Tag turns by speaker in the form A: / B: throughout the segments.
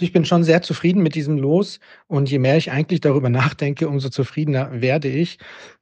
A: Also ich bin schon sehr zufrieden mit diesem Los. Und je mehr ich eigentlich darüber nachdenke, umso zufriedener werde ich,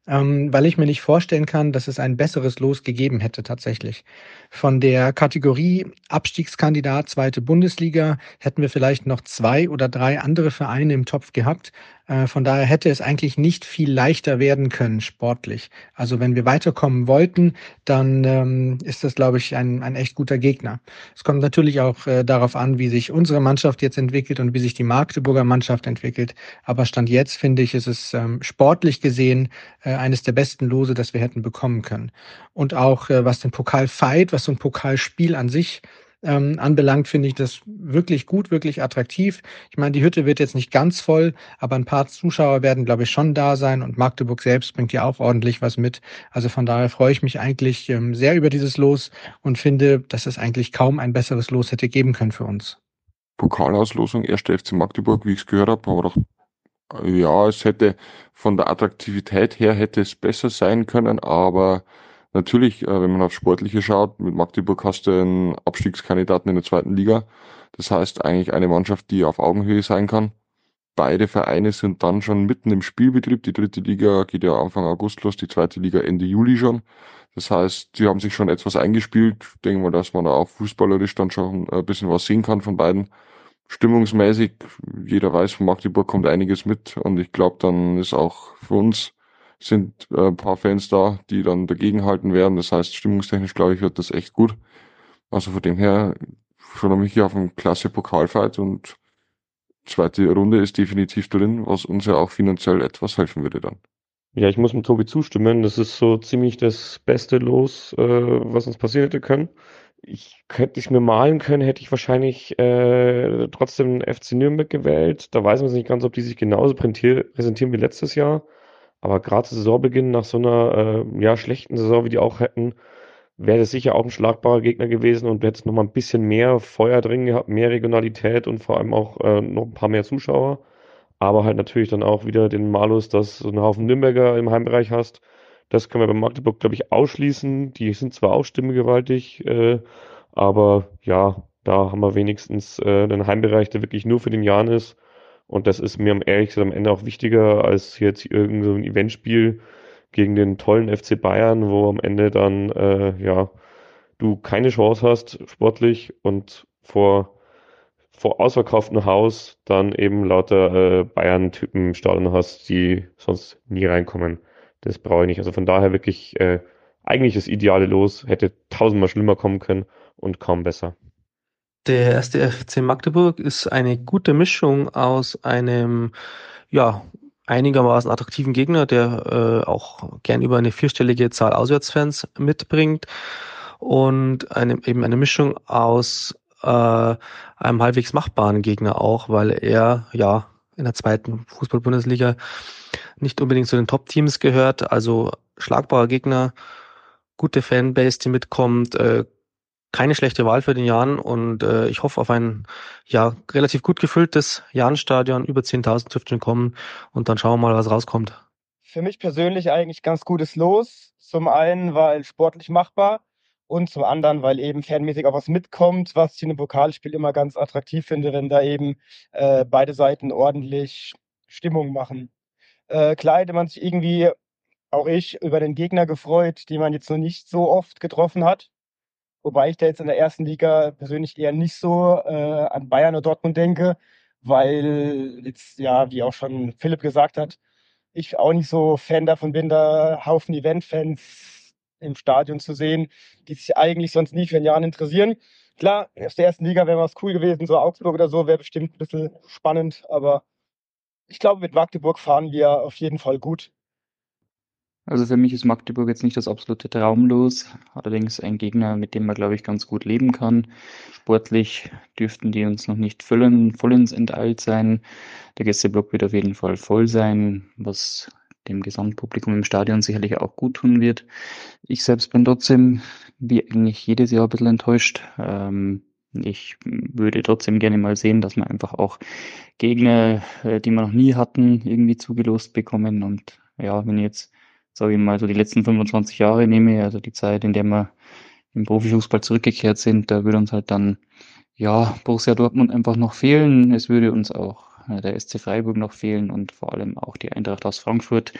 A: ähm, weil ich mir nicht vorstellen kann, dass es ein besseres Los gegeben hätte tatsächlich. Von der Kategorie Abstiegskandidat zweite Bundesliga hätten wir vielleicht noch zwei oder drei andere Vereine im Topf gehabt. Äh, von daher hätte es eigentlich nicht viel leichter werden können sportlich. Also wenn wir weiterkommen wollten, dann ähm, ist das, glaube ich, ein, ein echt guter Gegner. Es kommt natürlich auch äh, darauf an, wie sich unsere Mannschaft jetzt entwickelt und wie sich die Magdeburger Mannschaft entwickelt. Aber Stand jetzt finde ich, ist es ähm, sportlich gesehen äh, eines der besten Lose, das wir hätten bekommen können. Und auch äh, was den Pokal Fight, was so ein Pokalspiel an sich ähm, anbelangt, finde ich das wirklich gut, wirklich attraktiv. Ich meine, die Hütte wird jetzt nicht ganz voll, aber ein paar Zuschauer werden, glaube ich, schon da sein und Magdeburg selbst bringt ja auch ordentlich was mit. Also von daher freue ich mich eigentlich ähm, sehr über dieses Los und finde, dass es eigentlich kaum ein besseres Los hätte geben können für uns.
B: Pokalauslosung, erste FC Magdeburg, wie ich es gehört habe, aber doch ja, es hätte von der Attraktivität her hätte es besser sein können, aber natürlich, äh, wenn man auf Sportliche schaut, mit Magdeburg hast du einen Abstiegskandidaten in der zweiten Liga. Das heißt eigentlich eine Mannschaft, die auf Augenhöhe sein kann. Beide Vereine sind dann schon mitten im Spielbetrieb. Die dritte Liga geht ja Anfang August los, die zweite Liga Ende Juli schon. Das heißt, sie haben sich schon etwas eingespielt. Denken wir, dass man da auch fußballerisch dann schon ein bisschen was sehen kann von beiden stimmungsmäßig, jeder weiß, von Magdeburg kommt einiges mit und ich glaube, dann ist auch für uns sind äh, ein paar Fans da, die dann dagegenhalten werden. Das heißt, stimmungstechnisch glaube ich, wird das echt gut. Also von dem her freue ich mich hier auf einen klasse Pokalfight und zweite Runde ist definitiv drin, was uns ja auch finanziell etwas helfen würde dann.
C: Ja, ich muss mit Tobi zustimmen. Das ist so ziemlich das beste Los, äh, was uns passieren hätte können. Ich hätte ich mir malen können, hätte ich wahrscheinlich äh, trotzdem FC Nürnberg gewählt. Da weiß man nicht ganz, ob die sich genauso präsentieren wie letztes Jahr. Aber gerade zu Saisonbeginn nach so einer äh, ja, schlechten Saison, wie die auch hätten, wäre das sicher auch ein schlagbarer Gegner gewesen und hätte noch mal ein bisschen mehr Feuer drin gehabt, mehr Regionalität und vor allem auch äh, noch ein paar mehr Zuschauer. Aber halt natürlich dann auch wieder den Malus, dass du einen Haufen Nürnberger im Heimbereich hast das können wir bei Magdeburg, glaube ich, ausschließen. Die sind zwar auch stimmegewaltig, äh, aber ja, da haben wir wenigstens äh, einen Heimbereich, der wirklich nur für den Jan ist. Und das ist mir am ehrlich gesagt am Ende auch wichtiger als jetzt irgendein so Eventspiel gegen den tollen FC Bayern, wo am Ende dann äh, ja du keine Chance hast sportlich und vor vor ausverkauftem Haus dann eben lauter äh, Bayern-Typen im Stadion hast, die sonst nie reinkommen. Das brauche ich nicht. Also von daher wirklich äh, eigentlich das ideale Los. Hätte tausendmal schlimmer kommen können und kaum besser.
D: Der erste FC Magdeburg ist eine gute Mischung aus einem, ja, einigermaßen attraktiven Gegner, der äh, auch gern über eine vierstellige Zahl Auswärtsfans mitbringt und eine, eben eine Mischung aus äh, einem halbwegs machbaren Gegner auch, weil er ja in der zweiten Fußball-Bundesliga nicht unbedingt zu den Top-Teams gehört. Also schlagbarer Gegner, gute Fanbase, die mitkommt, äh, keine schlechte Wahl für den Jan und äh, ich hoffe auf ein ja relativ gut gefülltes Jan-Stadion. Über 10.000 dürften kommen und dann schauen wir mal, was rauskommt.
E: Für mich persönlich eigentlich ganz gutes Los. Zum einen, weil sportlich machbar und zum anderen, weil eben fanmäßig auch was mitkommt, was ich in einem Pokalspiel immer ganz attraktiv finde, wenn da eben äh, beide Seiten ordentlich Stimmung machen. Äh, klar hätte man sich irgendwie, auch ich, über den Gegner gefreut, den man jetzt noch nicht so oft getroffen hat. Wobei ich da jetzt in der ersten Liga persönlich eher nicht so äh, an Bayern oder Dortmund denke, weil jetzt, ja, wie auch schon Philipp gesagt hat, ich auch nicht so Fan davon bin, da Haufen Event-Fans im Stadion zu sehen, die sich eigentlich sonst nie für ein Jahr interessieren. Klar, aus der ersten Liga wäre was cool gewesen, so Augsburg oder so wäre bestimmt ein bisschen spannend, aber ich glaube, mit Magdeburg fahren wir auf jeden Fall gut.
F: Also für mich ist Magdeburg jetzt nicht das absolute Traumlos, allerdings ein Gegner, mit dem man, glaube ich, ganz gut leben kann. Sportlich dürften die uns noch nicht voll, vollends enteilt sein. Der Gästeblock wird auf jeden Fall voll sein, was dem Gesamtpublikum im Stadion sicherlich auch gut tun wird. Ich selbst bin trotzdem, wie eigentlich jedes Jahr, ein bisschen enttäuscht. Ähm, ich würde trotzdem gerne mal sehen, dass wir einfach auch Gegner, äh, die wir noch nie hatten, irgendwie zugelost bekommen. Und ja, wenn ich jetzt, sage ich mal, so die letzten 25 Jahre nehme, also die Zeit, in der wir im Profifußball zurückgekehrt sind, da würde uns halt dann ja, Borussia Dortmund einfach noch fehlen. Es würde uns auch der SC Freiburg noch fehlen und vor allem auch die Eintracht aus Frankfurt,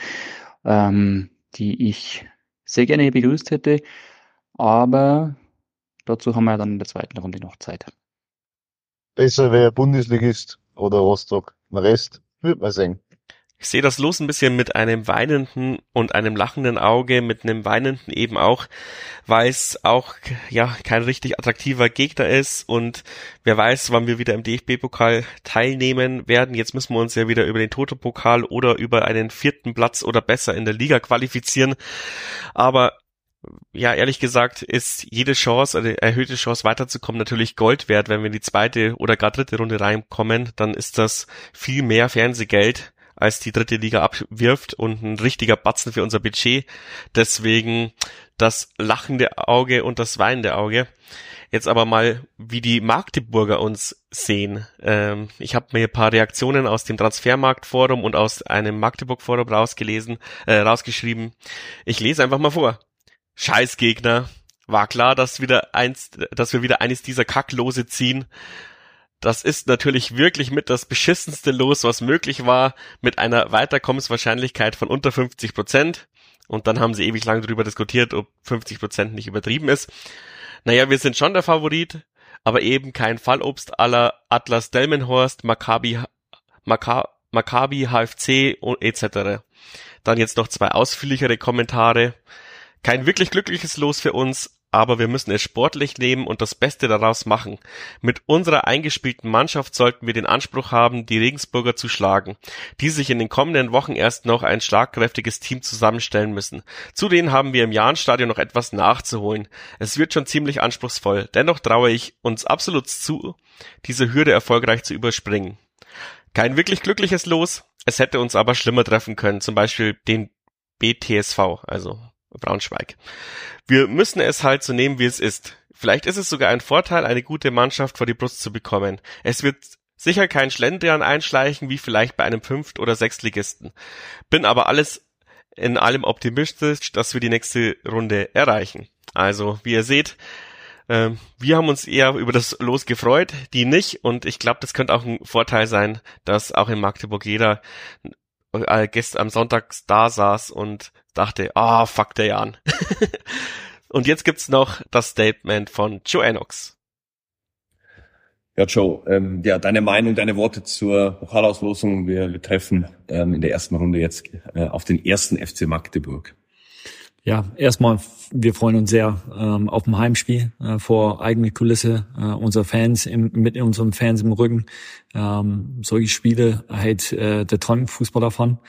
F: ähm, die ich sehr gerne begrüßt hätte. Aber dazu haben wir dann in der zweiten Runde noch Zeit.
G: Besser wäre Bundesligist oder Rostock. Den Rest wird man sehen.
H: Ich sehe das Los ein bisschen mit einem weinenden und einem lachenden Auge, mit einem weinenden eben auch, weil es auch ja kein richtig attraktiver Gegner ist und wer weiß, wann wir wieder im DFB-Pokal teilnehmen werden. Jetzt müssen wir uns ja wieder über den Toto-Pokal oder über einen vierten Platz oder besser in der Liga qualifizieren. Aber ja, ehrlich gesagt ist jede Chance, eine erhöhte Chance weiterzukommen natürlich Gold wert. Wenn wir in die zweite oder gar dritte Runde reinkommen, dann ist das viel mehr Fernsehgeld als die dritte Liga abwirft und ein richtiger Batzen für unser Budget. Deswegen das lachende Auge und das weinende Auge. Jetzt aber mal, wie die Magdeburger uns sehen. Ähm, ich habe mir ein paar Reaktionen aus dem Transfermarktforum und aus einem Magdeburg-Forum rausgelesen, äh, rausgeschrieben. Ich lese einfach mal vor. Scheißgegner. War klar, dass wieder eins, dass wir wieder eines dieser Kacklose ziehen. Das ist natürlich wirklich mit das beschissenste Los, was möglich war, mit einer Weiterkommenswahrscheinlichkeit von unter 50 Prozent. Und dann haben sie ewig lang darüber diskutiert, ob 50 Prozent nicht übertrieben ist. Naja, wir sind schon der Favorit, aber eben kein Fallobst aller Atlas Delmenhorst, Maccabi, Maccabi, Maccabi HFC und etc. Dann jetzt noch zwei ausführlichere Kommentare. Kein wirklich glückliches Los für uns, aber wir müssen es sportlich nehmen und das Beste daraus machen. Mit unserer eingespielten Mannschaft sollten wir den Anspruch haben, die Regensburger zu schlagen, die sich in den kommenden Wochen erst noch ein schlagkräftiges Team zusammenstellen müssen. Zudem haben wir im Jahnstadion noch etwas nachzuholen. Es wird schon ziemlich anspruchsvoll, dennoch traue ich uns absolut zu, diese Hürde erfolgreich zu überspringen. Kein wirklich glückliches Los, es hätte uns aber schlimmer treffen können, zum Beispiel den BTSV, also Braunschweig. Wir müssen es halt so nehmen, wie es ist. Vielleicht ist es sogar ein Vorteil, eine gute Mannschaft vor die Brust zu bekommen. Es wird sicher kein Schlendrian einschleichen, wie vielleicht bei einem Fünft- oder Sechstligisten. Bin aber alles in allem optimistisch, dass wir die nächste Runde erreichen. Also, wie ihr seht, äh, wir haben uns eher über das Los gefreut, die nicht. Und ich glaube, das könnte auch ein Vorteil sein, dass auch in Magdeburg jeder äh, gestern am Sonntag da saß und dachte, ah, oh, fuck der Jan. und jetzt gibt's noch das Statement von Joe Enox.
I: Ja, Joe, ähm, ja, deine Meinung, deine Worte zur Pokalauslosung. Wir, wir treffen ähm, in der ersten Runde jetzt äh, auf den ersten FC Magdeburg.
J: Ja, erstmal, wir freuen uns sehr ähm, auf dem Heimspiel äh, vor eigene Kulisse, äh, unsere Fans im, mit unseren Fans im Rücken. Ähm, solche Spiele halt äh, der träumt Fußball davon.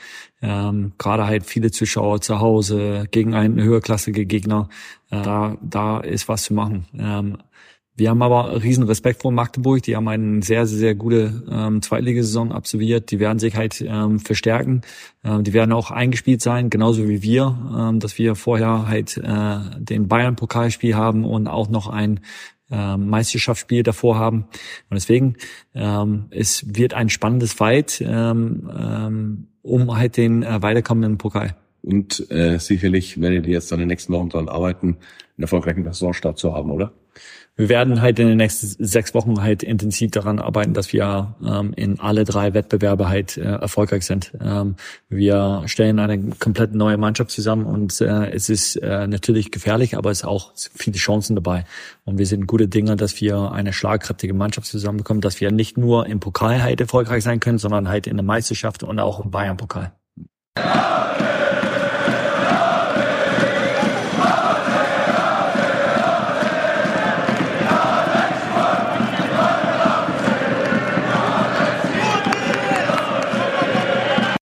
J: Ähm, Gerade halt viele Zuschauer zu Hause gegen einen höherklassige Gegner. Äh, da, da ist was zu machen. Ähm, wir haben aber riesen Respekt vor Magdeburg. Die haben eine sehr, sehr, gute ähm, Zweitligasaison absolviert. Die werden sich halt ähm, verstärken. Ähm, die werden auch eingespielt sein, genauso wie wir, ähm, dass wir vorher halt äh, den Bayern-Pokalspiel haben und auch noch ein äh, Meisterschaftsspiel davor haben. Und deswegen, ähm, es wird ein spannendes Fight ähm, ähm, um halt den äh, weiterkommenden Pokal.
I: Und äh, sicherlich werdet ihr jetzt an den nächsten Wochen daran arbeiten, einen erfolgreichen Saisonstart zu haben, oder?
J: Wir werden halt in den nächsten sechs Wochen halt intensiv daran arbeiten, dass wir ähm, in alle drei Wettbewerbe halt äh, erfolgreich sind. Ähm, wir stellen eine komplett neue Mannschaft zusammen und äh, es ist äh, natürlich gefährlich, aber es ist auch viele Chancen dabei. Und wir sind gute Dinge, dass wir eine schlagkräftige Mannschaft zusammenbekommen, dass wir nicht nur im Pokal halt erfolgreich sein können, sondern halt in der Meisterschaft und auch im Bayern-Pokal.